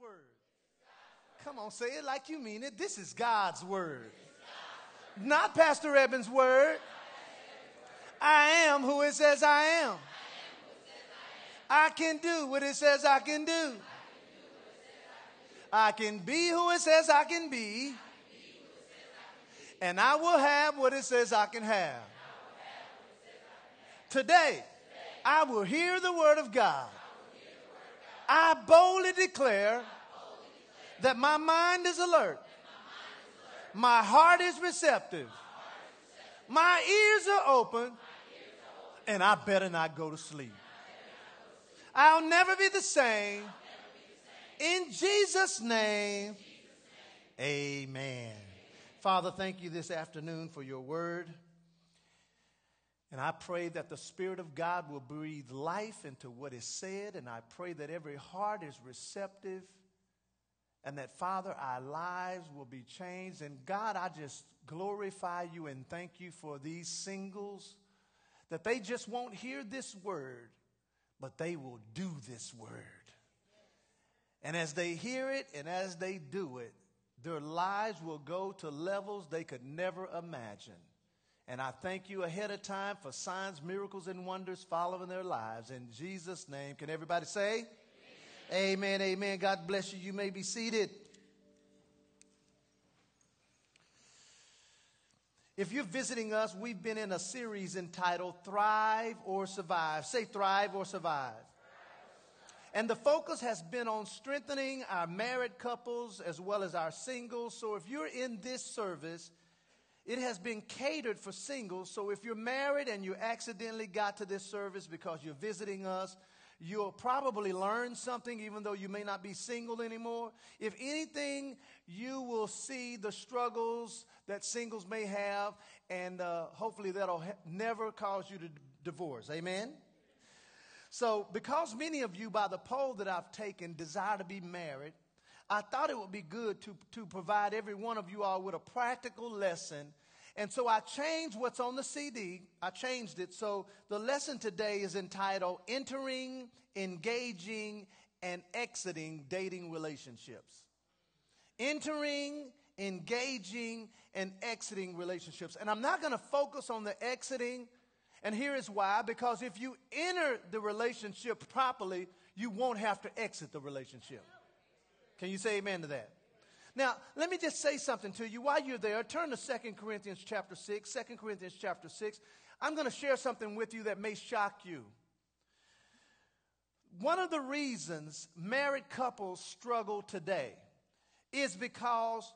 word. Come on, say it like you mean it. This is God's word. Not Pastor Evans' word. I am who it says I am. I can do what it says I can do. I can be who it says I can be. And I will have what it says I can have. Today, I will hear the word of God. I boldly declare that my mind is alert. My heart is receptive. My ears are open. And I better not go to sleep. I'll never be the same. In Jesus' name, amen. Father, thank you this afternoon for your word. And I pray that the Spirit of God will breathe life into what is said. And I pray that every heart is receptive and that, Father, our lives will be changed. And God, I just glorify you and thank you for these singles that they just won't hear this word, but they will do this word. And as they hear it and as they do it, their lives will go to levels they could never imagine. And I thank you ahead of time for signs, miracles, and wonders following their lives. In Jesus' name, can everybody say? Amen, amen. God bless you. You may be seated. If you're visiting us, we've been in a series entitled Thrive or Survive. Say Thrive or Survive. And the focus has been on strengthening our married couples as well as our singles. So if you're in this service, it has been catered for singles. So if you're married and you accidentally got to this service because you're visiting us, you'll probably learn something even though you may not be single anymore. If anything, you will see the struggles that singles may have, and uh, hopefully that'll ha- never cause you to d- divorce. Amen? So, because many of you, by the poll that I've taken, desire to be married, I thought it would be good to, to provide every one of you all with a practical lesson. And so I changed what's on the CD. I changed it. So the lesson today is entitled Entering, Engaging, and Exiting Dating Relationships. Entering, engaging, and exiting relationships. And I'm not going to focus on the exiting and here is why because if you enter the relationship properly, you won't have to exit the relationship. Can you say amen to that? Now, let me just say something to you. While you're there, turn to 2 Corinthians chapter 6. 2 Corinthians chapter 6. I'm going to share something with you that may shock you. One of the reasons married couples struggle today is because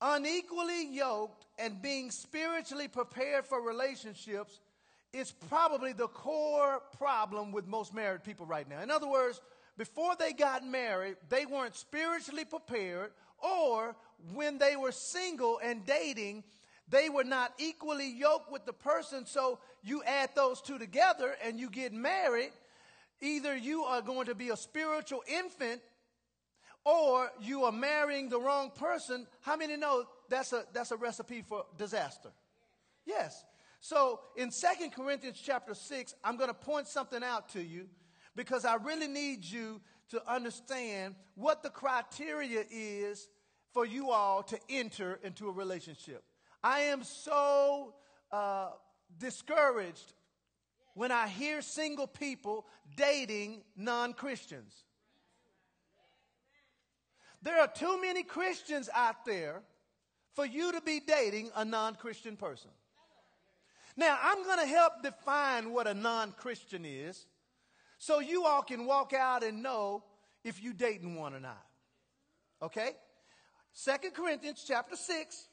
unequally yoked and being spiritually prepared for relationships is probably the core problem with most married people right now. In other words, before they got married, they weren't spiritually prepared, or when they were single and dating, they were not equally yoked with the person. So you add those two together and you get married. Either you are going to be a spiritual infant or you are marrying the wrong person. How many know that's a, that's a recipe for disaster? Yes. So in Second Corinthians chapter 6, I'm going to point something out to you because I really need you to understand what the criteria is for you all to enter into a relationship. I am so uh, discouraged when I hear single people dating non Christians. There are too many Christians out there for you to be dating a non Christian person. Now, I'm going to help define what a non Christian is so you all can walk out and know if you dating one or not. Okay? Second Corinthians chapter 6.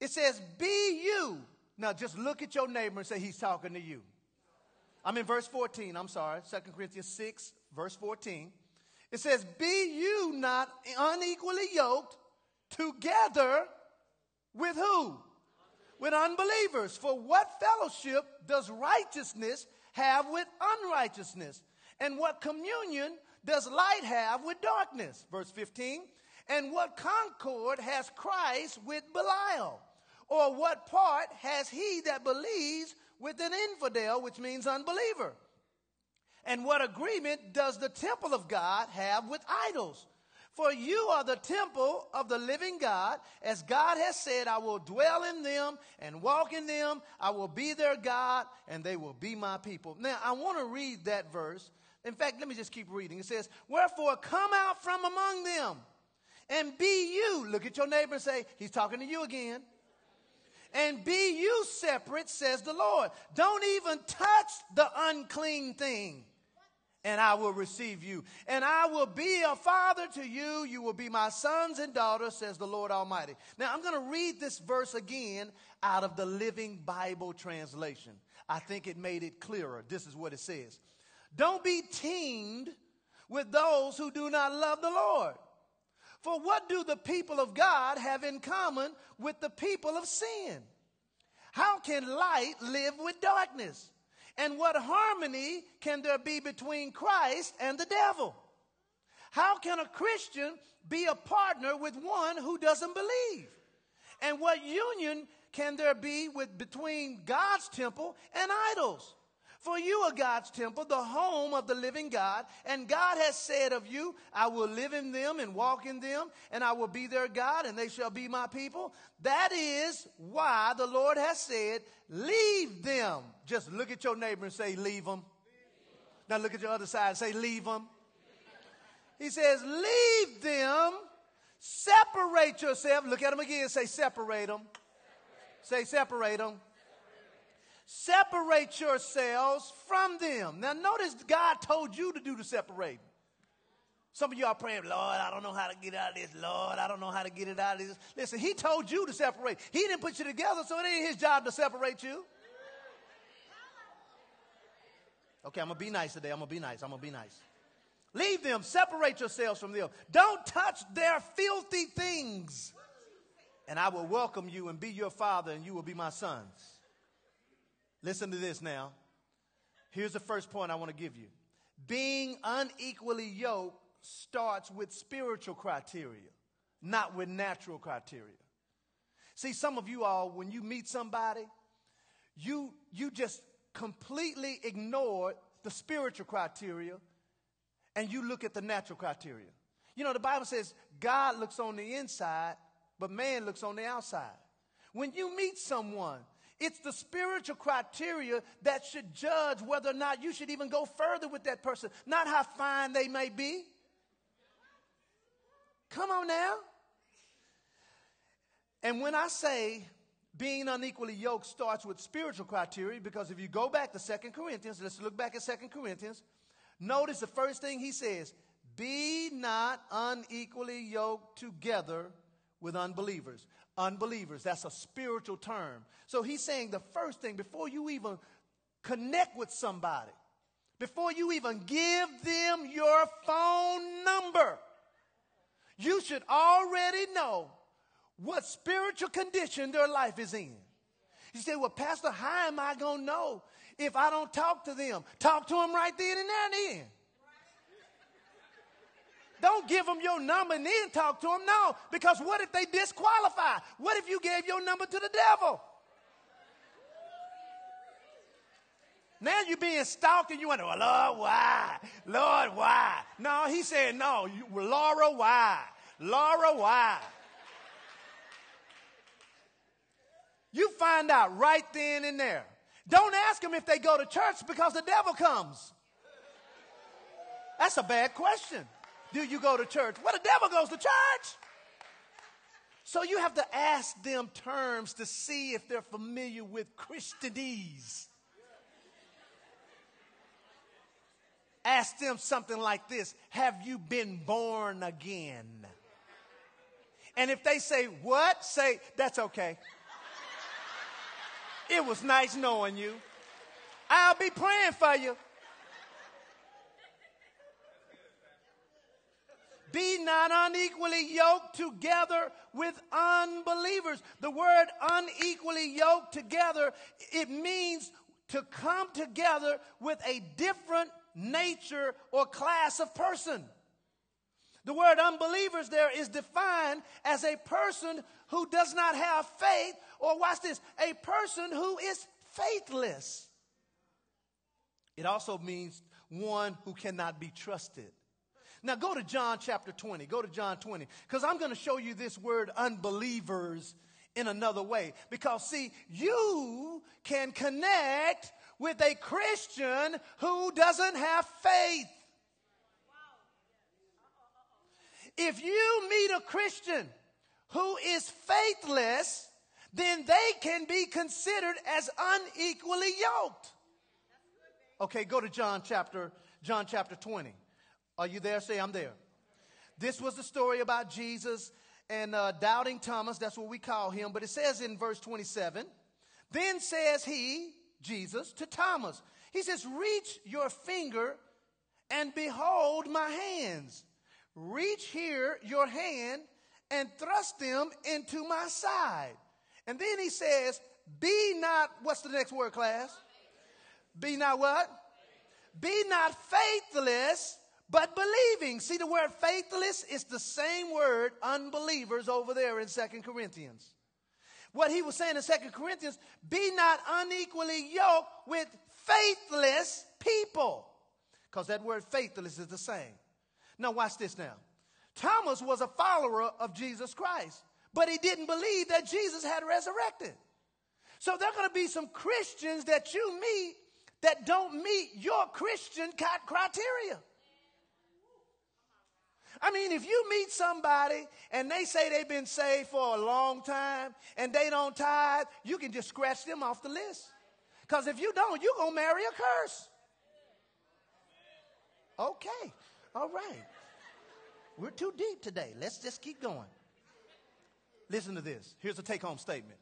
It says, Be you. Now just look at your neighbor and say, He's talking to you. I'm in verse 14. I'm sorry. Second Corinthians 6, verse 14. It says, Be you not unequally yoked together with who? with unbelievers. For what fellowship does righteousness have with unrighteousness? And what communion does light have with darkness? Verse 15. And what concord has Christ with Belial? Or what part has he that believes with an infidel, which means unbeliever? And what agreement does the temple of God have with idols? For you are the temple of the living God. As God has said, I will dwell in them and walk in them. I will be their God, and they will be my people. Now, I want to read that verse. In fact, let me just keep reading. It says, Wherefore come out from among them and be you. Look at your neighbor and say, He's talking to you again. And be you separate, says the Lord. Don't even touch the unclean thing and I will receive you. And I will be a father to you. You will be my sons and daughters, says the Lord Almighty. Now, I'm going to read this verse again out of the Living Bible translation. I think it made it clearer. This is what it says Don't be teamed with those who do not love the Lord. For what do the people of God have in common with the people of sin? How can light live with darkness? And what harmony can there be between Christ and the devil? How can a Christian be a partner with one who doesn't believe? And what union can there be with between God's temple and idols? For you are God's temple, the home of the living God. And God has said of you, I will live in them and walk in them, and I will be their God, and they shall be my people. That is why the Lord has said, Leave them. Just look at your neighbor and say, Leave them. Now look at your other side and say, Leave them. He says, Leave them. Separate yourself. Look at them again. Say, Separate them. Say, Separate them Separate yourselves from them. Now, notice God told you to do the separating. Some of you are praying, Lord, I don't know how to get out of this. Lord, I don't know how to get it out of this. Listen, He told you to separate. He didn't put you together, so it ain't His job to separate you. Okay, I'm going to be nice today. I'm going to be nice. I'm going to be nice. Leave them. Separate yourselves from them. Don't touch their filthy things. And I will welcome you and be your father, and you will be my sons. Listen to this now. Here's the first point I want to give you. Being unequally yoked starts with spiritual criteria, not with natural criteria. See, some of you all, when you meet somebody, you, you just completely ignore the spiritual criteria and you look at the natural criteria. You know, the Bible says God looks on the inside, but man looks on the outside. When you meet someone, it's the spiritual criteria that should judge whether or not you should even go further with that person, not how fine they may be. Come on now. And when I say being unequally yoked starts with spiritual criteria, because if you go back to Second Corinthians, let's look back at Second Corinthians, notice the first thing he says be not unequally yoked together with unbelievers unbelievers. That's a spiritual term. So he's saying the first thing, before you even connect with somebody, before you even give them your phone number, you should already know what spiritual condition their life is in. You say, Well, Pastor, how am I going to know if I don't talk to them? Talk to them right then and there and then. Don't give them your number and then talk to them. No, because what if they disqualify? What if you gave your number to the devil? Now you're being stalked and you wonder, well, Lord, why? Lord, why? No, he said, no, you, Laura, why? Laura, why? You find out right then and there. Don't ask them if they go to church because the devil comes. That's a bad question. Do you go to church? Well, the devil goes to church. So you have to ask them terms to see if they're familiar with Christianese. Ask them something like this Have you been born again? And if they say, What? Say, That's okay. It was nice knowing you. I'll be praying for you. Be not unequally yoked together with unbelievers. The word unequally yoked together, it means to come together with a different nature or class of person. The word unbelievers there is defined as a person who does not have faith, or watch this, a person who is faithless. It also means one who cannot be trusted. Now go to John chapter 20. Go to John 20. Because I'm going to show you this word unbelievers in another way. Because see, you can connect with a Christian who doesn't have faith. If you meet a Christian who is faithless, then they can be considered as unequally yoked. Okay, go to John chapter John chapter 20. Are you there? Say I'm there. This was the story about Jesus and uh, doubting Thomas. That's what we call him. But it says in verse 27, then says he, Jesus, to Thomas, he says, reach your finger and behold my hands. Reach here your hand and thrust them into my side. And then he says, Be not, what's the next word, class? Be not what? Be not faithless, but believing. See the word faithless? is the same word unbelievers over there in Second Corinthians. What he was saying in Second Corinthians, be not unequally yoked with faithless people. Because that word faithless is the same. Now, watch this now. Thomas was a follower of Jesus Christ, but he didn't believe that Jesus had resurrected. So there are going to be some Christians that you meet that don't meet your Christian criteria. I mean, if you meet somebody and they say they've been saved for a long time and they don't tithe, you can just scratch them off the list. Because if you don't, you're going to marry a curse. Okay, all right. We're too deep today. Let's just keep going. Listen to this. Here's a take home statement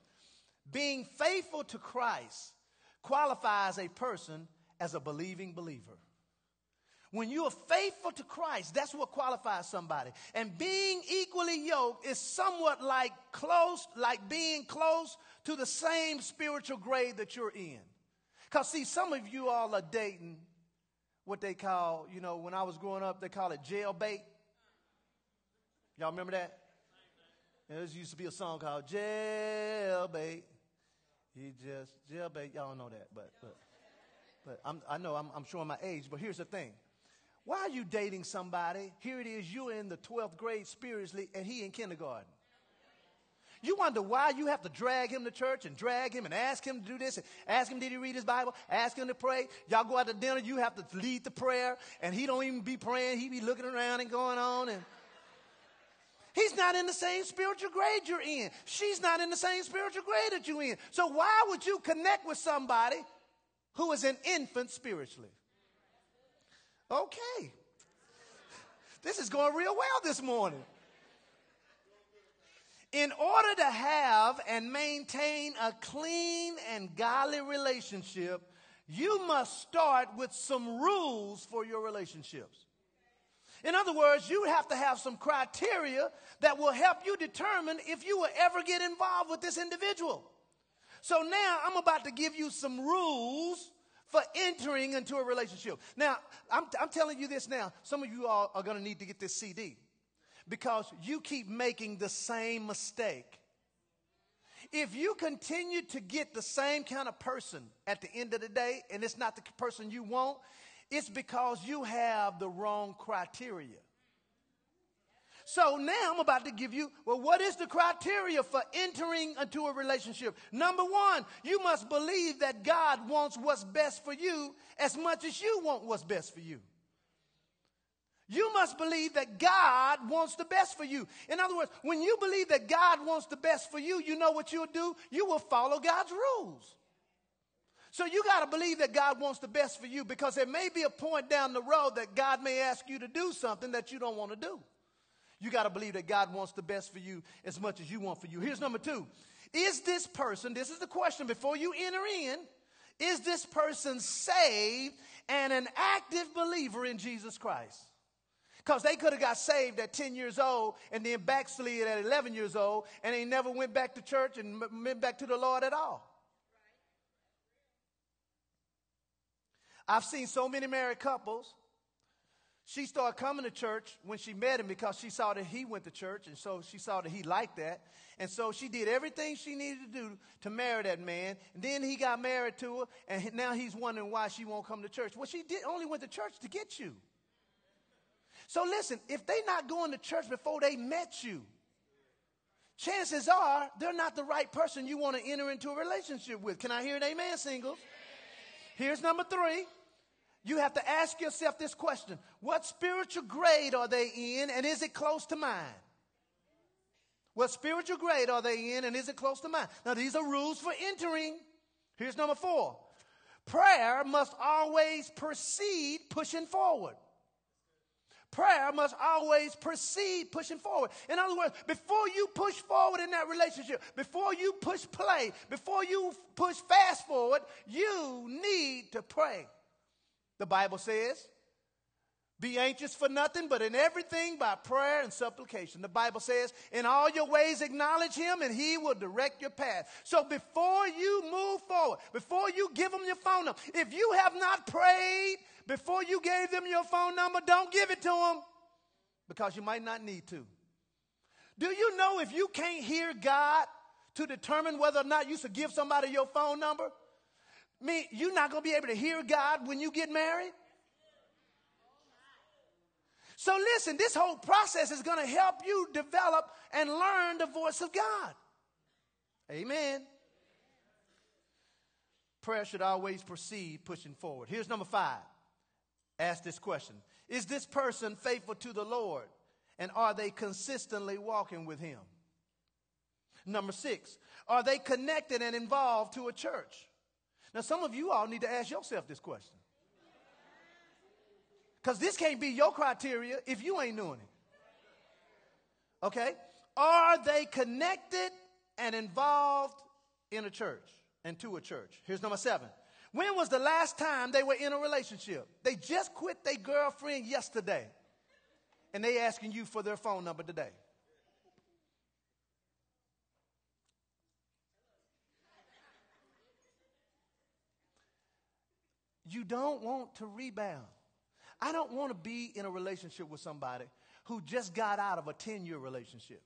Being faithful to Christ qualifies a person as a believing believer. When you are faithful to Christ, that's what qualifies somebody. And being equally yoked is somewhat like close, like being close to the same spiritual grade that you're in. Because, see, some of you all are dating what they call, you know, when I was growing up, they call it jailbait. Y'all remember that? there used to be a song called Jailbait. He just, jailbait, y'all know that, but, but, but I'm, i know I'm, I'm showing my age, but here's the thing. Why are you dating somebody? Here it is, you're in the 12th grade spiritually, and he in kindergarten. You wonder why you have to drag him to church and drag him and ask him to do this and ask him did he read his Bible, ask him to pray. Y'all go out to dinner, you have to lead the prayer, and he don't even be praying. He be looking around and going on and He's not in the same spiritual grade you're in. She's not in the same spiritual grade that you're in. So why would you connect with somebody who is an infant spiritually? Okay. This is going real well this morning. In order to have and maintain a clean and godly relationship, you must start with some rules for your relationships. In other words, you have to have some criteria that will help you determine if you will ever get involved with this individual. So now I'm about to give you some rules for entering into a relationship. Now, I'm, I'm telling you this now. Some of you all are going to need to get this CD because you keep making the same mistake. If you continue to get the same kind of person at the end of the day and it's not the person you want, it's because you have the wrong criteria. So now I'm about to give you, well, what is the criteria for entering into a relationship? Number one, you must believe that God wants what's best for you as much as you want what's best for you. You must believe that God wants the best for you. In other words, when you believe that God wants the best for you, you know what you'll do? You will follow God's rules. So you got to believe that God wants the best for you because there may be a point down the road that God may ask you to do something that you don't want to do. You got to believe that God wants the best for you as much as you want for you. Here's number two. Is this person, this is the question before you enter in, is this person saved and an active believer in Jesus Christ? Because they could have got saved at 10 years old and then backslid at 11 years old and they never went back to church and went back to the Lord at all. I've seen so many married couples. She started coming to church when she met him because she saw that he went to church, and so she saw that he liked that. And so she did everything she needed to do to marry that man. And then he got married to her, and now he's wondering why she won't come to church. Well, she did, only went to church to get you. So listen, if they're not going to church before they met you, chances are they're not the right person you want to enter into a relationship with. Can I hear an amen, singles? Here's number three. You have to ask yourself this question What spiritual grade are they in, and is it close to mine? What spiritual grade are they in, and is it close to mine? Now, these are rules for entering. Here's number four prayer must always precede pushing forward. Prayer must always precede pushing forward. In other words, before you push forward in that relationship, before you push play, before you push fast forward, you need to pray. The Bible says, be anxious for nothing, but in everything by prayer and supplication. The Bible says, in all your ways acknowledge him and he will direct your path. So before you move forward, before you give him your phone number, if you have not prayed before you gave them your phone number, don't give it to them because you might not need to. Do you know if you can't hear God to determine whether or not you should give somebody your phone number? Me, you're not going to be able to hear God when you get married. So listen, this whole process is going to help you develop and learn the voice of God. Amen. Prayer should always proceed pushing forward. Here's number five ask this question Is this person faithful to the Lord? And are they consistently walking with Him? Number six, are they connected and involved to a church? Now, some of you all need to ask yourself this question. Because this can't be your criteria if you ain't doing it. Okay? Are they connected and involved in a church and to a church? Here's number seven. When was the last time they were in a relationship? They just quit their girlfriend yesterday. And they asking you for their phone number today. You don't want to rebound. I don't want to be in a relationship with somebody who just got out of a 10 year relationship.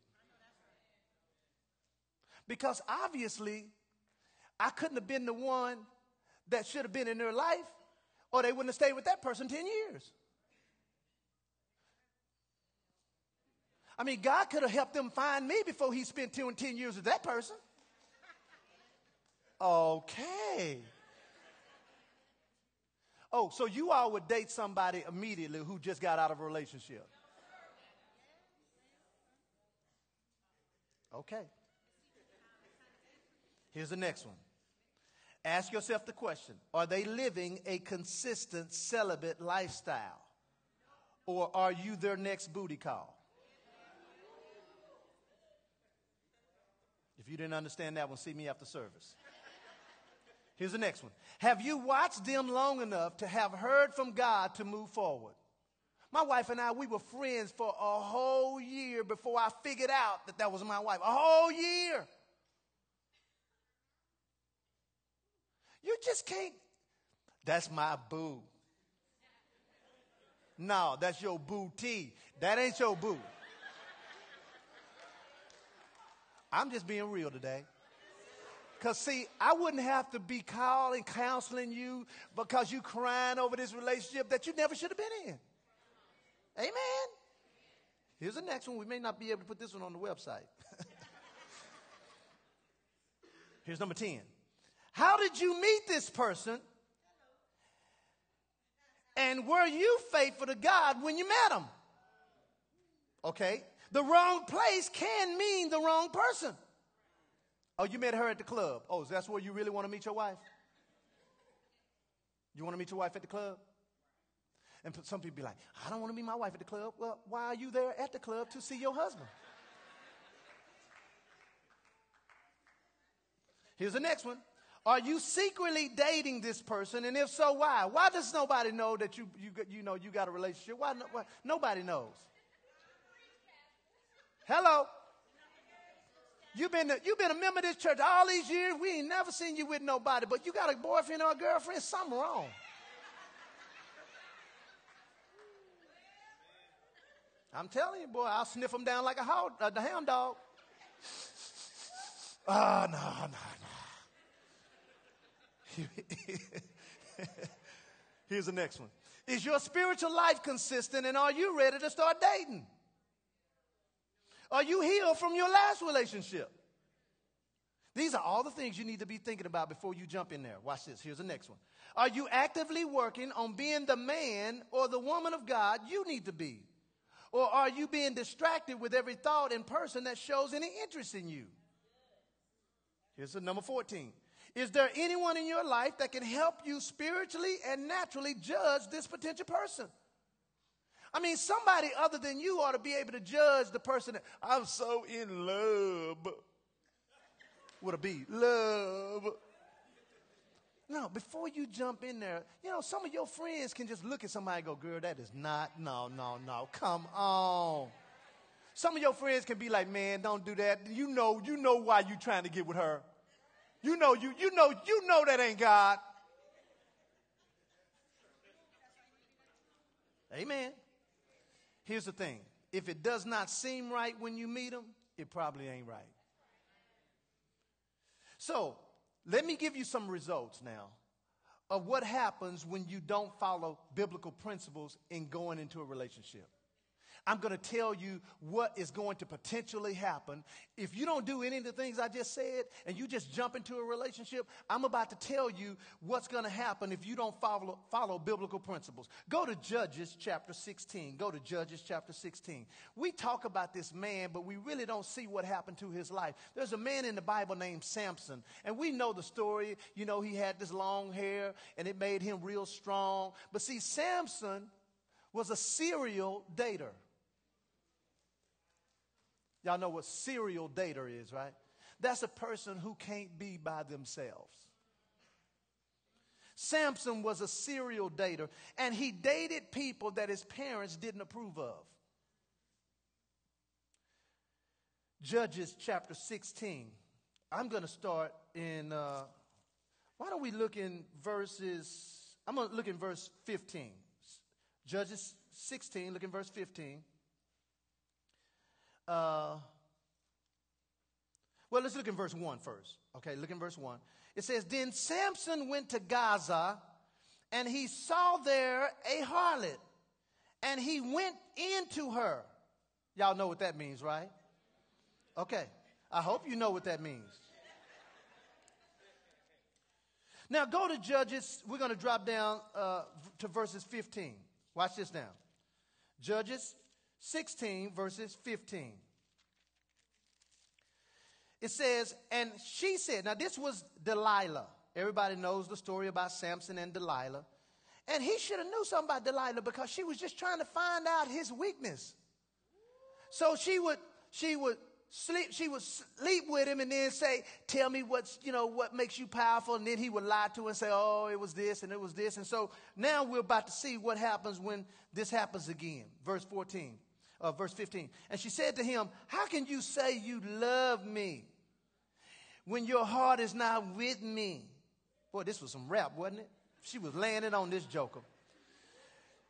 Because obviously, I couldn't have been the one that should have been in their life, or they wouldn't have stayed with that person 10 years. I mean, God could have helped them find me before he spent 10, 10 years with that person. Okay. Oh, so you all would date somebody immediately who just got out of a relationship? Okay. Here's the next one. Ask yourself the question Are they living a consistent celibate lifestyle? Or are you their next booty call? If you didn't understand that one, see me after service. Here's the next one. Have you watched them long enough to have heard from God to move forward? My wife and I, we were friends for a whole year before I figured out that that was my wife. A whole year. You just can't. That's my boo. No, that's your boo booty. That ain't your boo. I'm just being real today. Because, see, I wouldn't have to be calling, counseling you because you crying over this relationship that you never should have been in. Amen. Here's the next one. We may not be able to put this one on the website. Here's number 10. How did you meet this person? And were you faithful to God when you met him? Okay. The wrong place can mean the wrong person. Oh, you met her at the club. Oh, is that where you really want to meet your wife? You want to meet your wife at the club? And some people be like, I don't want to meet my wife at the club. Well, why are you there at the club to see your husband? Here's the next one. Are you secretly dating this person? And if so, why? Why does nobody know that you, you, you know you got a relationship? Why, why? Nobody knows. Hello? You've been, you've been a member of this church all these years. We ain't never seen you with nobody, but you got a boyfriend or a girlfriend. Something wrong. I'm telling you, boy, I'll sniff them down like a hound, uh, hound dog. Ah, oh, no, no, no. Here's the next one. Is your spiritual life consistent and are you ready to start dating? Are you healed from your last relationship? These are all the things you need to be thinking about before you jump in there. Watch this. Here's the next one. Are you actively working on being the man or the woman of God you need to be? Or are you being distracted with every thought and person that shows any interest in you? Here's the number 14. Is there anyone in your life that can help you spiritually and naturally judge this potential person? I mean, somebody other than you ought to be able to judge the person that I'm so in love. With a B, love. No, before you jump in there, you know, some of your friends can just look at somebody and go, girl, that is not, no, no, no, come on. Some of your friends can be like, man, don't do that. You know, you know why you trying to get with her. You know, you, you know, you know that ain't God. Amen. Here's the thing. If it does not seem right when you meet them, it probably ain't right. So, let me give you some results now of what happens when you don't follow biblical principles in going into a relationship. I'm going to tell you what is going to potentially happen. If you don't do any of the things I just said and you just jump into a relationship, I'm about to tell you what's going to happen if you don't follow, follow biblical principles. Go to Judges chapter 16. Go to Judges chapter 16. We talk about this man, but we really don't see what happened to his life. There's a man in the Bible named Samson, and we know the story. You know, he had this long hair and it made him real strong. But see, Samson was a serial dater. Y'all know what serial dater is, right? That's a person who can't be by themselves. Samson was a serial dater, and he dated people that his parents didn't approve of. Judges chapter 16. I'm going to start in, uh, why don't we look in verses, I'm going to look in verse 15. Judges 16, look in verse 15. Uh, well, let's look in verse 1 first. Okay, look in verse 1. It says, Then Samson went to Gaza, and he saw there a harlot, and he went into her. Y'all know what that means, right? Okay, I hope you know what that means. Now go to Judges. We're going to drop down uh, to verses 15. Watch this now. Judges 16, verses 15. It says, and she said, now this was Delilah. Everybody knows the story about Samson and Delilah. And he should have knew something about Delilah because she was just trying to find out his weakness. So she would, she would sleep, she would sleep with him and then say, tell me what's, you know, what makes you powerful. And then he would lie to her and say, oh, it was this and it was this. And so now we're about to see what happens when this happens again. Verse 14 uh, verse 15. And she said to him, How can you say you love me when your heart is not with me? Boy, this was some rap, wasn't it? She was laying it on this joker.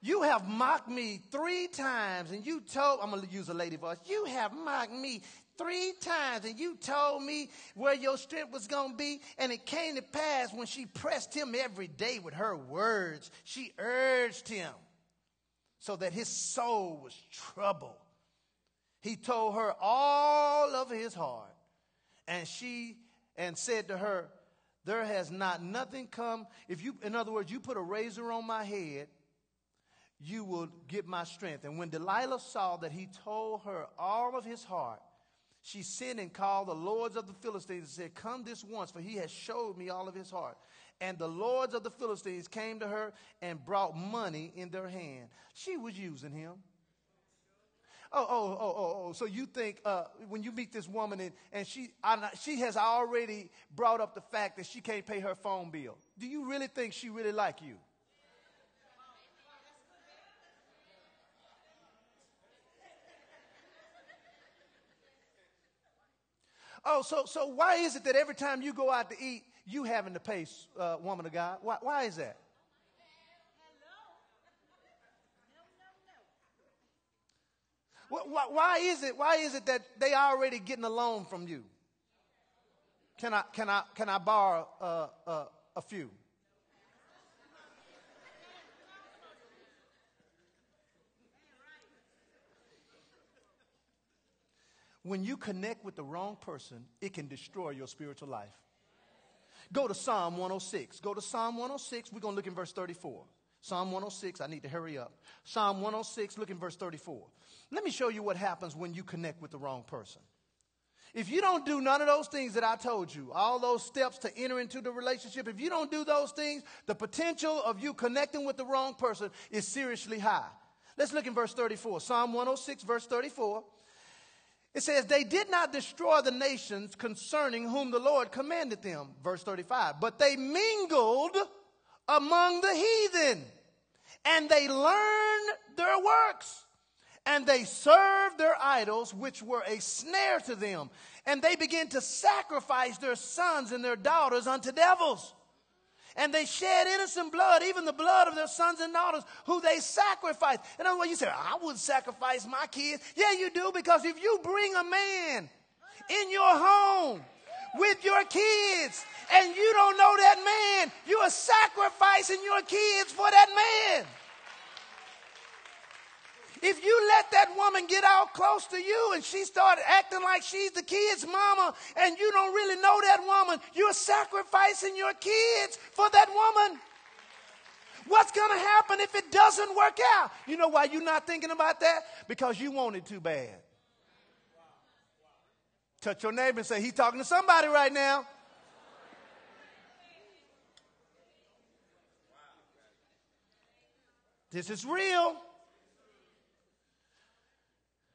You have mocked me three times, and you told, I'm going to use a lady voice. You have mocked me three times, and you told me where your strength was going to be. And it came to pass when she pressed him every day with her words, she urged him so that his soul was troubled. He told her all of his heart, and she and said to her, There has not nothing come. If you, in other words, you put a razor on my head, you will get my strength. And when Delilah saw that he told her all of his heart, she sent and called the lords of the Philistines and said, Come this once, for he has showed me all of his heart. And the lords of the Philistines came to her and brought money in their hand. She was using him. Oh, oh, oh, oh, oh. So you think uh, when you meet this woman and, and she, I, she has already brought up the fact that she can't pay her phone bill. Do you really think she really like you? Oh, so, so why is it that every time you go out to eat, you having to pay, uh, woman of God. Why, why is that? Why, is it? Why is it that they already getting a loan from you? Can I can I can I borrow uh, uh, a few? When you connect with the wrong person, it can destroy your spiritual life. Go to Psalm 106. Go to Psalm 106. We're going to look in verse 34. Psalm 106. I need to hurry up. Psalm 106, look in verse 34. Let me show you what happens when you connect with the wrong person. If you don't do none of those things that I told you, all those steps to enter into the relationship, if you don't do those things, the potential of you connecting with the wrong person is seriously high. Let's look in verse 34. Psalm 106, verse 34. It says, They did not destroy the nations concerning whom the Lord commanded them. Verse 35. But they mingled among the heathen, and they learned their works and they served their idols, which were a snare to them. And they began to sacrifice their sons and their daughters unto devils. And they shed innocent blood, even the blood of their sons and daughters, who they sacrificed. In other words, you say, I wouldn't sacrifice my kids. Yeah, you do, because if you bring a man in your home with your kids and you don't know that man, you are sacrificing your kids for that man. If you let that woman get out close to you and she started acting like she's the kid's mama and you don't really know that woman, you're sacrificing your kids for that woman. What's going to happen if it doesn't work out? You know why you're not thinking about that? Because you want it too bad. Touch your neighbor and say, He's talking to somebody right now. This is real.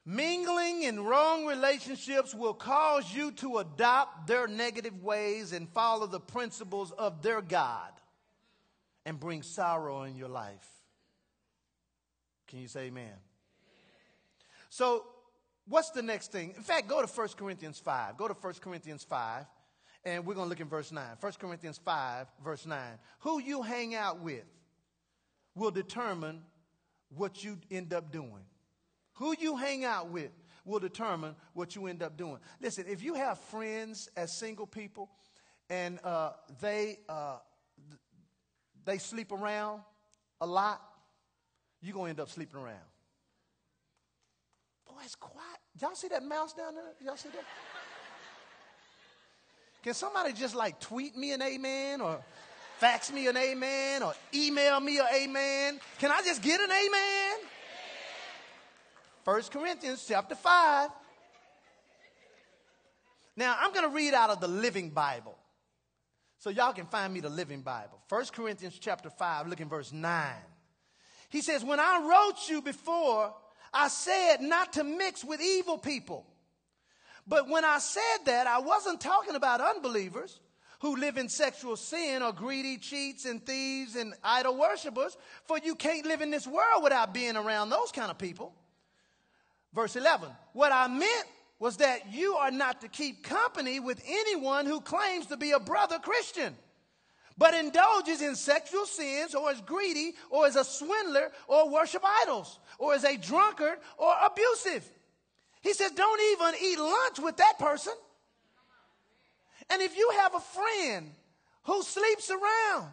Mingling in wrong relationships will cause you to adopt their negative ways and follow the principles of their God and bring sorrow in your life. Can you say amen? So, what's the next thing? In fact, go to 1 Corinthians 5. Go to 1 Corinthians 5, and we're going to look in verse 9. 1 Corinthians 5, verse 9. Who you hang out with will determine what you end up doing. Who you hang out with will determine what you end up doing. Listen, if you have friends as single people and uh, they uh, they sleep around a lot, you're gonna end up sleeping around. Boy, it's quiet. Y'all see that mouse down there? Y'all see that? Can somebody just like tweet me an amen or fax me an amen or email me an amen? Can I just get an amen? 1 Corinthians chapter 5. Now, I'm going to read out of the Living Bible. So y'all can find me the Living Bible. 1 Corinthians chapter 5, look in verse 9. He says, When I wrote you before, I said not to mix with evil people. But when I said that, I wasn't talking about unbelievers who live in sexual sin or greedy cheats and thieves and idol worshippers, for you can't live in this world without being around those kind of people. Verse 11. What I meant was that you are not to keep company with anyone who claims to be a brother Christian, but indulges in sexual sins, or is greedy, or is a swindler, or worship idols, or is a drunkard, or abusive. He says, don't even eat lunch with that person. And if you have a friend who sleeps around,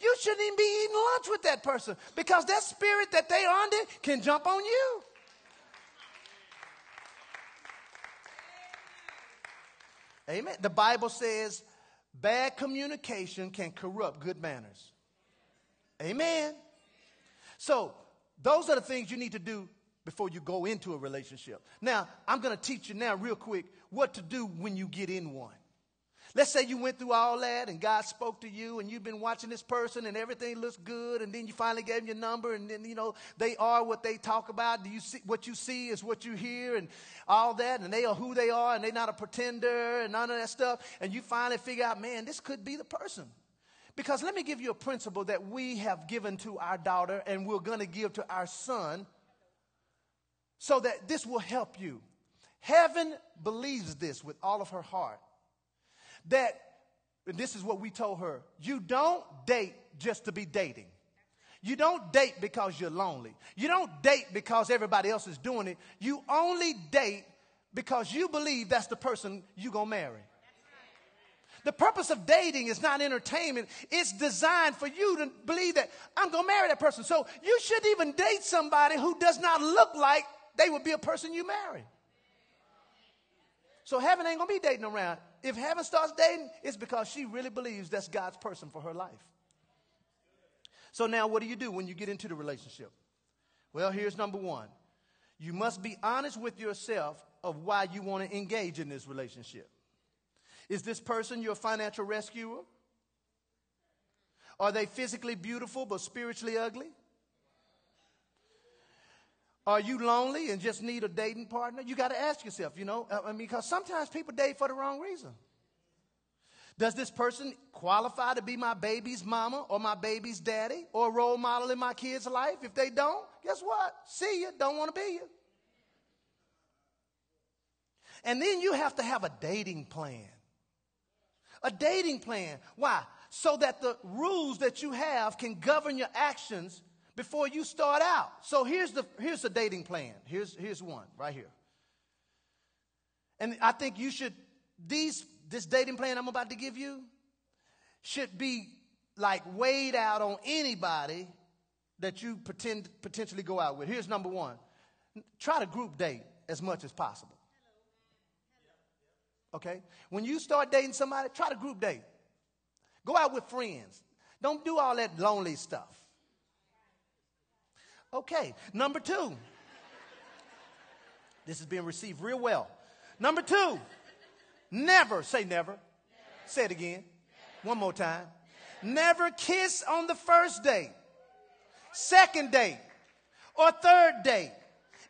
you shouldn't even be eating lunch with that person because that spirit that they under can jump on you. Amen. The Bible says bad communication can corrupt good manners. Amen. So, those are the things you need to do before you go into a relationship. Now, I'm going to teach you now, real quick, what to do when you get in one. Let's say you went through all that and God spoke to you and you've been watching this person and everything looks good and then you finally gave them your number and then, you know, they are what they talk about. Do you see what you see is what you hear and all that and they are who they are and they're not a pretender and none of that stuff. And you finally figure out, man, this could be the person. Because let me give you a principle that we have given to our daughter and we're going to give to our son so that this will help you. Heaven believes this with all of her heart that, and this is what we told her, you don't date just to be dating. You don't date because you're lonely. You don't date because everybody else is doing it. You only date because you believe that's the person you're going to marry. The purpose of dating is not entertainment. It's designed for you to believe that I'm going to marry that person. So you shouldn't even date somebody who does not look like they would be a person you marry. So heaven ain't gonna be dating around. If heaven starts dating, it's because she really believes that's God's person for her life. So now what do you do when you get into the relationship? Well, here's number one. You must be honest with yourself of why you want to engage in this relationship. Is this person your financial rescuer? Are they physically beautiful but spiritually ugly? Are you lonely and just need a dating partner? You got to ask yourself, you know, uh, I mean, because sometimes people date for the wrong reason. Does this person qualify to be my baby's mama or my baby's daddy or a role model in my kid's life? If they don't, guess what? See you, don't want to be you. And then you have to have a dating plan. A dating plan. Why? So that the rules that you have can govern your actions before you start out. So here's the here's the dating plan. Here's here's one right here. And I think you should these this dating plan I'm about to give you should be like weighed out on anybody that you pretend potentially go out with. Here's number 1. Try to group date as much as possible. Okay? When you start dating somebody, try to group date. Go out with friends. Don't do all that lonely stuff. Okay, number two. This is being received real well. Number two, never, say never. never. Say it again. Never. One more time. Never. never kiss on the first date, second date, or third date.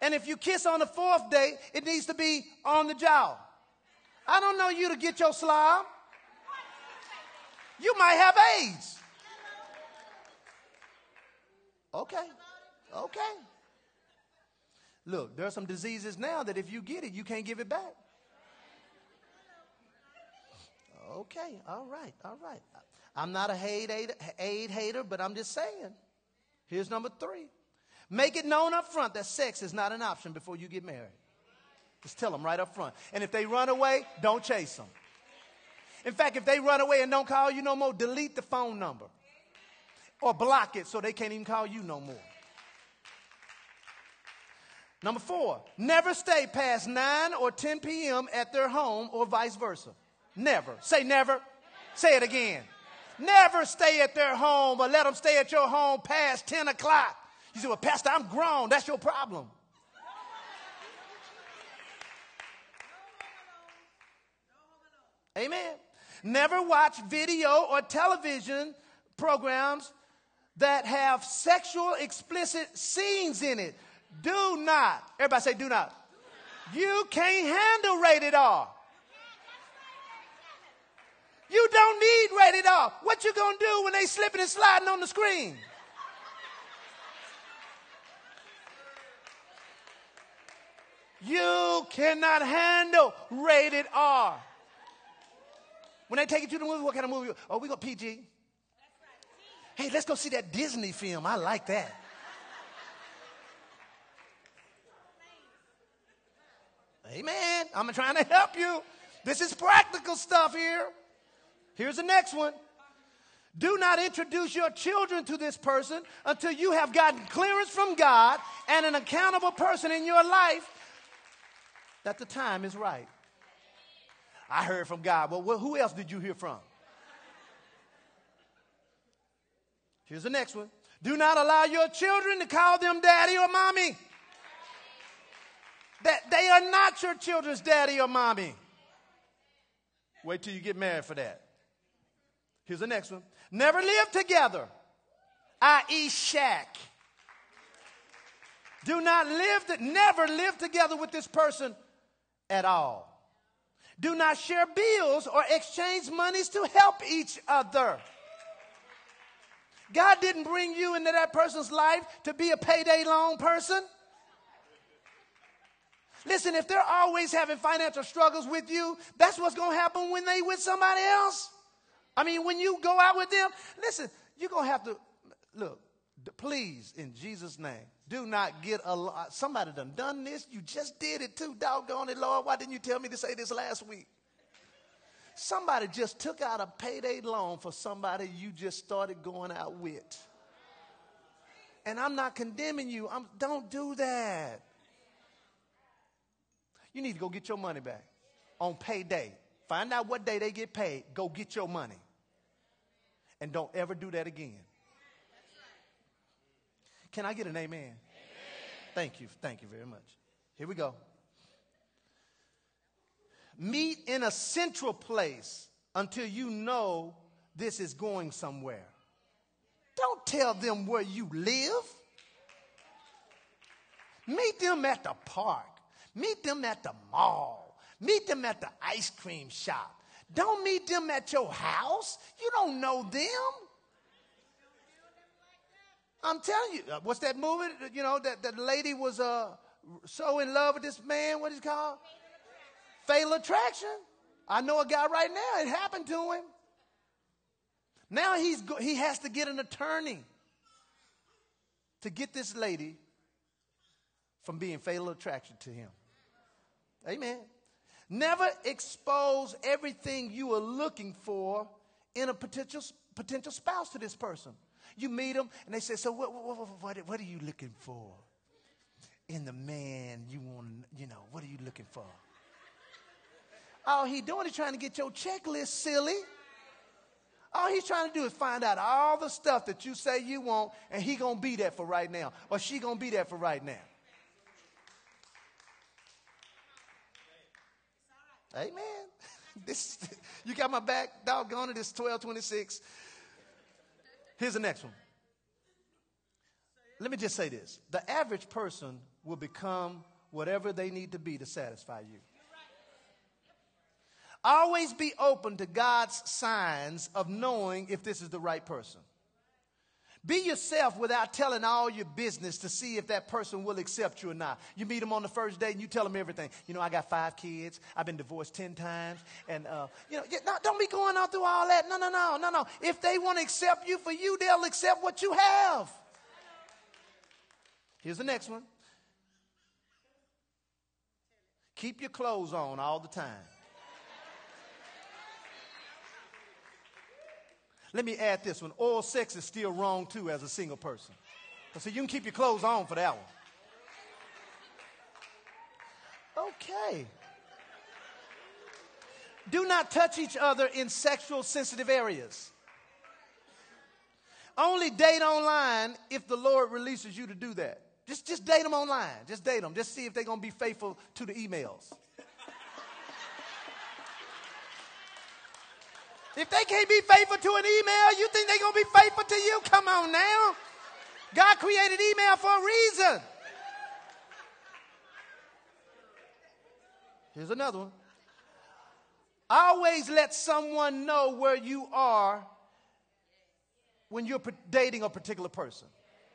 And if you kiss on the fourth date, it needs to be on the jaw. I don't know you to get your slob. You might have AIDS. Okay. Okay. Look, there are some diseases now that if you get it, you can't give it back. Okay, all right, all right. I'm not a hate aid hater, but I'm just saying. Here's number three. Make it known up front that sex is not an option before you get married. Just tell them right up front. And if they run away, don't chase them. In fact, if they run away and don't call you no more, delete the phone number or block it so they can't even call you no more. Number four, never stay past 9 or 10 p.m. at their home or vice versa. Never. Say never. Say it again. Never stay at their home or let them stay at your home past 10 o'clock. You say, well, Pastor, I'm grown. That's your problem. Amen. Never watch video or television programs that have sexual explicit scenes in it. Do not. Everybody say, do not. You can't handle rated R. You don't need rated R. What you gonna do when they slipping and sliding on the screen? You cannot handle rated R. When they take you to the movie, what kind of movie? Oh, we got PG. Hey, let's go see that Disney film. I like that. Amen. I'm trying to help you. This is practical stuff here. Here's the next one. Do not introduce your children to this person until you have gotten clearance from God and an accountable person in your life that the time is right. I heard from God. Well, who else did you hear from? Here's the next one. Do not allow your children to call them daddy or mommy. That they are not your children's daddy or mommy. Wait till you get married for that. Here's the next one. Never live together, i.e., shack. Do not live, to, never live together with this person at all. Do not share bills or exchange monies to help each other. God didn't bring you into that person's life to be a payday loan person. Listen, if they're always having financial struggles with you, that's what's going to happen when they with somebody else. I mean, when you go out with them, listen, you're going to have to look. Please, in Jesus' name, do not get a lot. Somebody done done this. You just did it too. Doggone it, Lord. Why didn't you tell me to say this last week? Somebody just took out a payday loan for somebody you just started going out with. And I'm not condemning you. I'm, don't do that. You need to go get your money back. on payday. Find out what day they get paid. Go get your money. And don't ever do that again. Can I get an amen? amen? Thank you. Thank you very much. Here we go. Meet in a central place until you know this is going somewhere. Don't tell them where you live. Meet them at the park. Meet them at the mall. Meet them at the ice cream shop. Don't meet them at your house. You don't know them. I'm telling you, uh, what's that movie? You know, that, that lady was uh, so in love with this man, what is called? Fatal attraction. I know a guy right now, it happened to him. Now he's go- he has to get an attorney to get this lady from being fatal attraction to him. Amen. Never expose everything you are looking for in a potential, potential spouse to this person. You meet them and they say, So, what, what, what, what are you looking for in the man you want, you know, what are you looking for? All he doing is trying to get your checklist, silly. All he's trying to do is find out all the stuff that you say you want, and he gonna be there for right now, or she gonna be there for right now. Amen. This you got my back, doggone it. It's twelve twenty six. Here's the next one. Let me just say this: the average person will become whatever they need to be to satisfy you. Always be open to God's signs of knowing if this is the right person. Be yourself without telling all your business to see if that person will accept you or not. You meet them on the first date and you tell them everything. You know, I got five kids. I've been divorced 10 times. And, uh, you know, no, don't be going on through all that. No, no, no, no, no. If they want to accept you for you, they'll accept what you have. Here's the next one keep your clothes on all the time. Let me add this one. Oral sex is still wrong too as a single person. So you can keep your clothes on for that one. Okay. Do not touch each other in sexual sensitive areas. Only date online if the Lord releases you to do that. Just, just date them online. Just date them. Just see if they're going to be faithful to the emails. If they can't be faithful to an email, you think they're going to be faithful to you? Come on now. God created email for a reason. Here's another one. Always let someone know where you are when you're dating a particular person.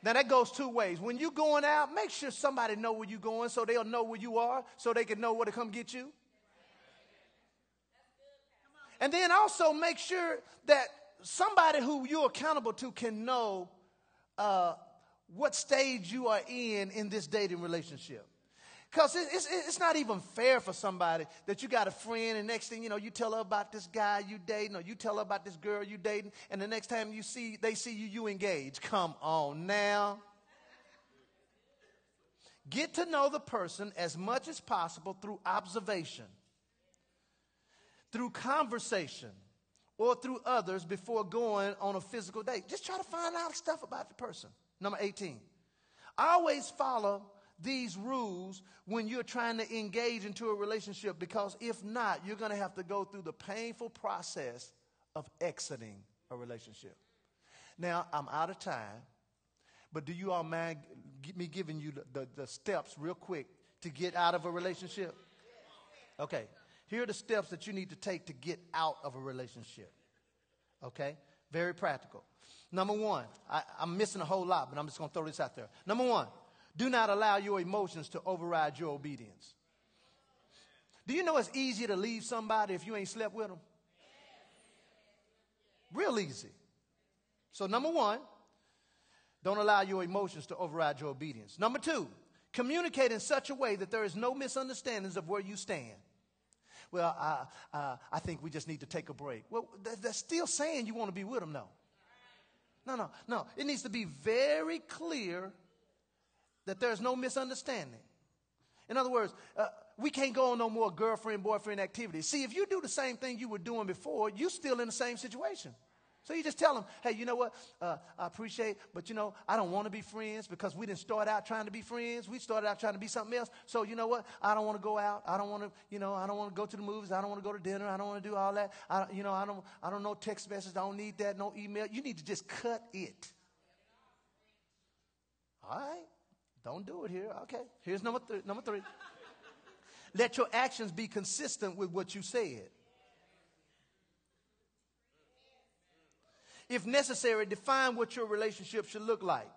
Now that goes two ways. When you're going out, make sure somebody know where you're going so they'll know where you are, so they can know where to come get you. And then also make sure that somebody who you're accountable to can know uh, what stage you are in in this dating relationship. Because it's, it's not even fair for somebody that you got a friend, and next thing you know, you tell her about this guy you dating, or you tell her about this girl you dating, and the next time you see they see you, you engage. Come on now. Get to know the person as much as possible through observation through conversation or through others before going on a physical date. Just try to find out stuff about the person. Number 18. Always follow these rules when you're trying to engage into a relationship because if not, you're going to have to go through the painful process of exiting a relationship. Now, I'm out of time, but do you all mind me giving you the, the, the steps real quick to get out of a relationship? Okay. Here are the steps that you need to take to get out of a relationship. Okay? Very practical. Number one, I, am missing a whole lot, but I'm just going to throw this out there. Number one, do not allow your emotions to override your obedience. Do you know it's easier to leave somebody if you ain't slept with them? Real easy. So, number one, don't allow your emotions to override your obedience. Number two, communicate in such a way that there is no misunderstandings of where you stand well, I, uh, I think we just need to take a break. Well, that's still saying you want to be with them, no. No, no, no. It needs to be very clear that there's no misunderstanding. In other words, uh, we can't go on no more girlfriend boyfriend activities. See, if you do the same thing you were doing before, you're still in the same situation. So you just tell them, hey, you know what? Uh, I appreciate, but you know, I don't want to be friends because we didn't start out trying to be friends. We started out trying to be something else. So you know what? I don't want to go out. I don't want to, you know, I don't want to go to the movies. I don't want to go to dinner. I don't want to do all that. I, you know, I don't, I don't know text messages. I don't need that. No email. You need to just cut it. All right. Don't do it here. Okay. Here's number three. Number three. Let your actions be consistent with what you said. If necessary, define what your relationship should look like.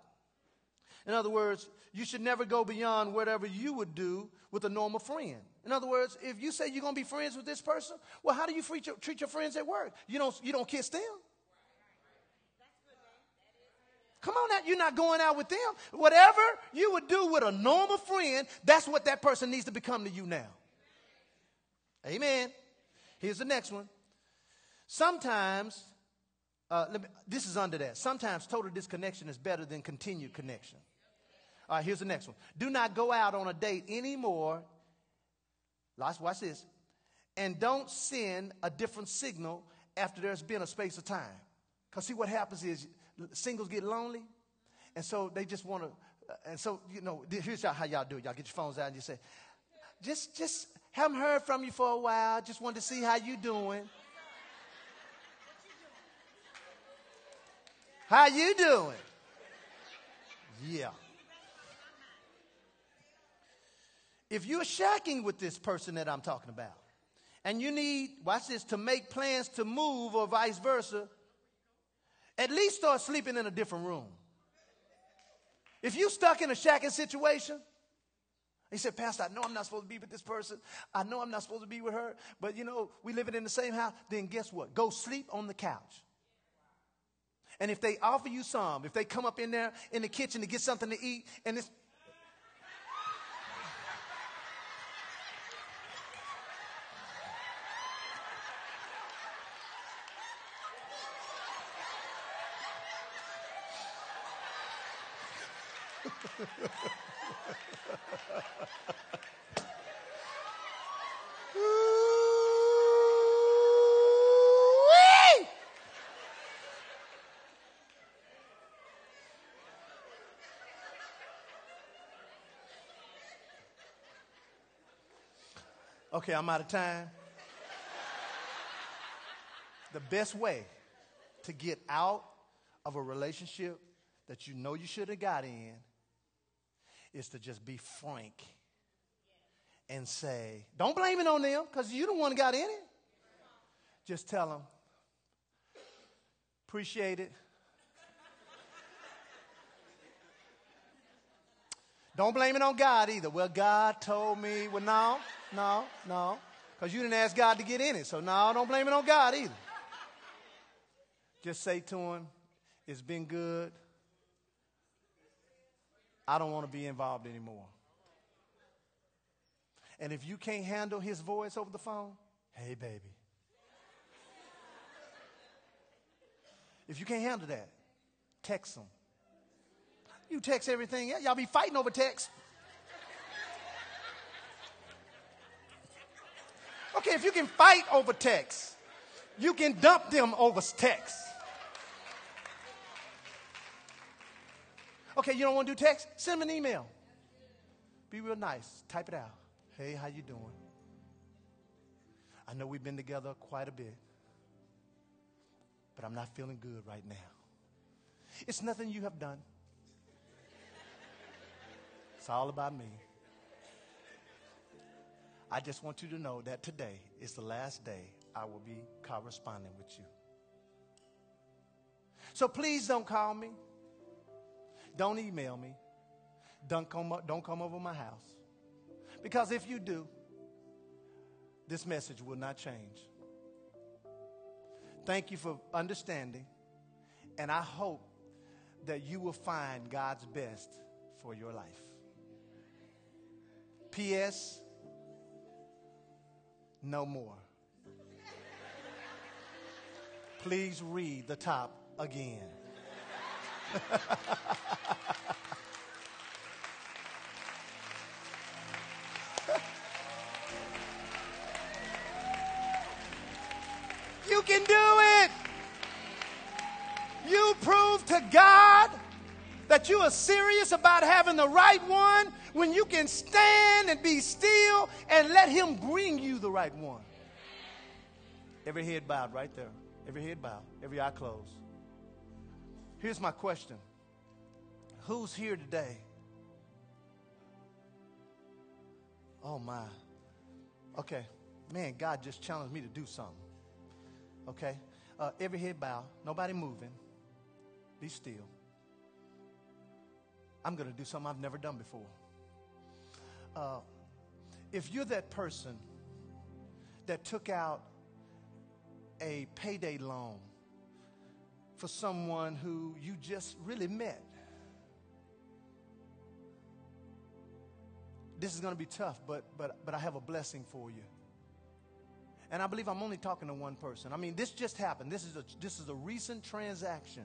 In other words, you should never go beyond whatever you would do with a normal friend. In other words, if you say you're going to be friends with this person, well, how do you treat your, treat your friends at work? You don't, you don't kiss them. Come on now, you're not going out with them. Whatever you would do with a normal friend, that's what that person needs to become to you now. Amen. Here's the next one. Sometimes uh, me, this is under that. Sometimes total disconnection is better than continued connection. All right, here's the next one. Do not go out on a date anymore. Let's watch this. And don't send a different signal after there's been a space of time. Because see, what happens is singles get lonely, and so they just want to. Uh, and so you know, here's how y'all do it. Y'all get your phones out and you say, "Just, just haven't heard from you for a while. Just wanted to see how you doing." How you doing? Yeah. If you're shacking with this person that I'm talking about, and you need, watch this, to make plans to move or vice versa, at least start sleeping in a different room. If you're stuck in a shacking situation, he said, Pastor, I know I'm not supposed to be with this person. I know I'm not supposed to be with her, but you know, we living in the same house. Then guess what? Go sleep on the couch. And if they offer you some, if they come up in there in the kitchen to get something to eat, and it's Okay, I'm out of time. the best way to get out of a relationship that you know you should have got in is to just be frank and say, don't blame it on them because you the one got in it. Just tell them, appreciate it. Don't blame it on God either. Well, God told me, well, no, no, no. Because you didn't ask God to get in it. So, no, don't blame it on God either. Just say to him, it's been good. I don't want to be involved anymore. And if you can't handle his voice over the phone, hey, baby. If you can't handle that, text him. You text everything. Y'all be fighting over text. Okay, if you can fight over text, you can dump them over text. Okay, you don't want to do text? Send them an email. Be real nice. Type it out. Hey, how you doing? I know we've been together quite a bit, but I'm not feeling good right now. It's nothing you have done. It's all about me. I just want you to know that today is the last day I will be corresponding with you. So please don't call me. Don't email me. Don't come, don't come over my house. Because if you do, this message will not change. Thank you for understanding, and I hope that you will find God's best for your life. P.S. No more. Please read the top again. that you are serious about having the right one when you can stand and be still and let Him bring you the right one. Every head bowed right there. Every head bowed. Every eye closed. Here's my question Who's here today? Oh, my. Okay. Man, God just challenged me to do something. Okay? Uh, every head bow, nobody moving. Be still. I'm going to do something I've never done before. Uh, if you're that person that took out a payday loan for someone who you just really met, this is going to be tough, but, but, but I have a blessing for you. And I believe I'm only talking to one person. I mean, this just happened. This is a, this is a recent transaction.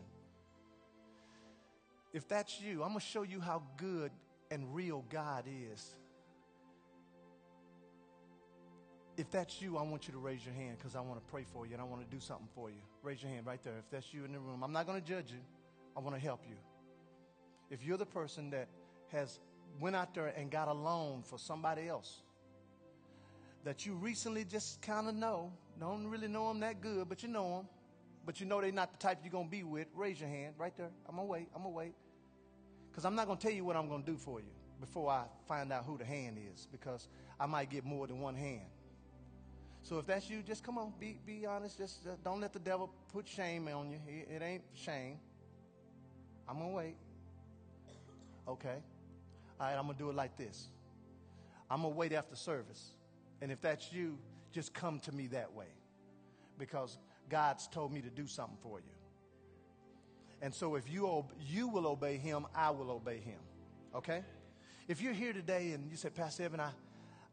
If that's you, I'm going to show you how good and real God is. If that's you, I want you to raise your hand because I want to pray for you and I want to do something for you. Raise your hand right there. If that's you in the room, I'm not going to judge you. I want to help you. If you're the person that has went out there and got a loan for somebody else, that you recently just kind of know, don't really know them that good, but you know them, but you know they're not the type you're going to be with, raise your hand right there. I'm going to wait. I'm going to wait. Because I'm not going to tell you what I'm going to do for you before I find out who the hand is, because I might get more than one hand. So if that's you, just come on, be, be honest. Just uh, don't let the devil put shame on you. It, it ain't shame. I'm going to wait. Okay. All right, I'm going to do it like this. I'm going to wait after service. And if that's you, just come to me that way because God's told me to do something for you. And so if you, you will obey him, I will obey him. Okay? If you're here today and you say, Pastor Evan, I,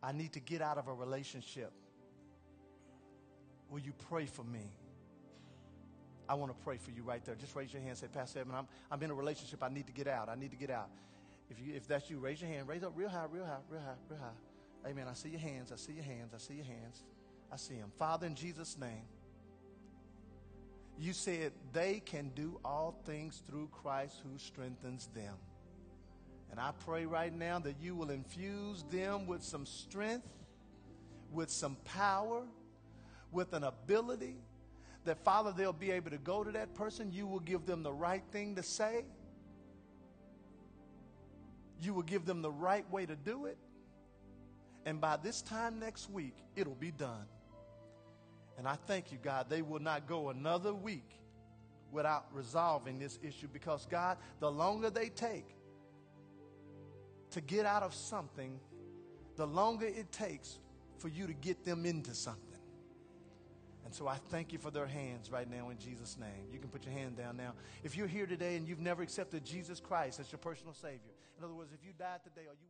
I need to get out of a relationship, will you pray for me? I want to pray for you right there. Just raise your hand and say, Pastor Evan, I'm, I'm in a relationship. I need to get out. I need to get out. If, you, if that's you, raise your hand. Raise up real high, real high, real high, real high. Amen. I see your hands. I see your hands. I see your hands. I see them. Father, in Jesus' name, you said they can do all things through Christ who strengthens them. And I pray right now that you will infuse them with some strength, with some power, with an ability that, Father, they'll be able to go to that person. You will give them the right thing to say. You will give them the right way to do it. And by this time next week, it'll be done. And I thank you, God, they will not go another week without resolving this issue because, God, the longer they take to get out of something, the longer it takes for you to get them into something. And so I thank you for their hands right now in Jesus' name. You can put your hand down now. If you're here today and you've never accepted Jesus Christ as your personal Savior, in other words, if you died today or you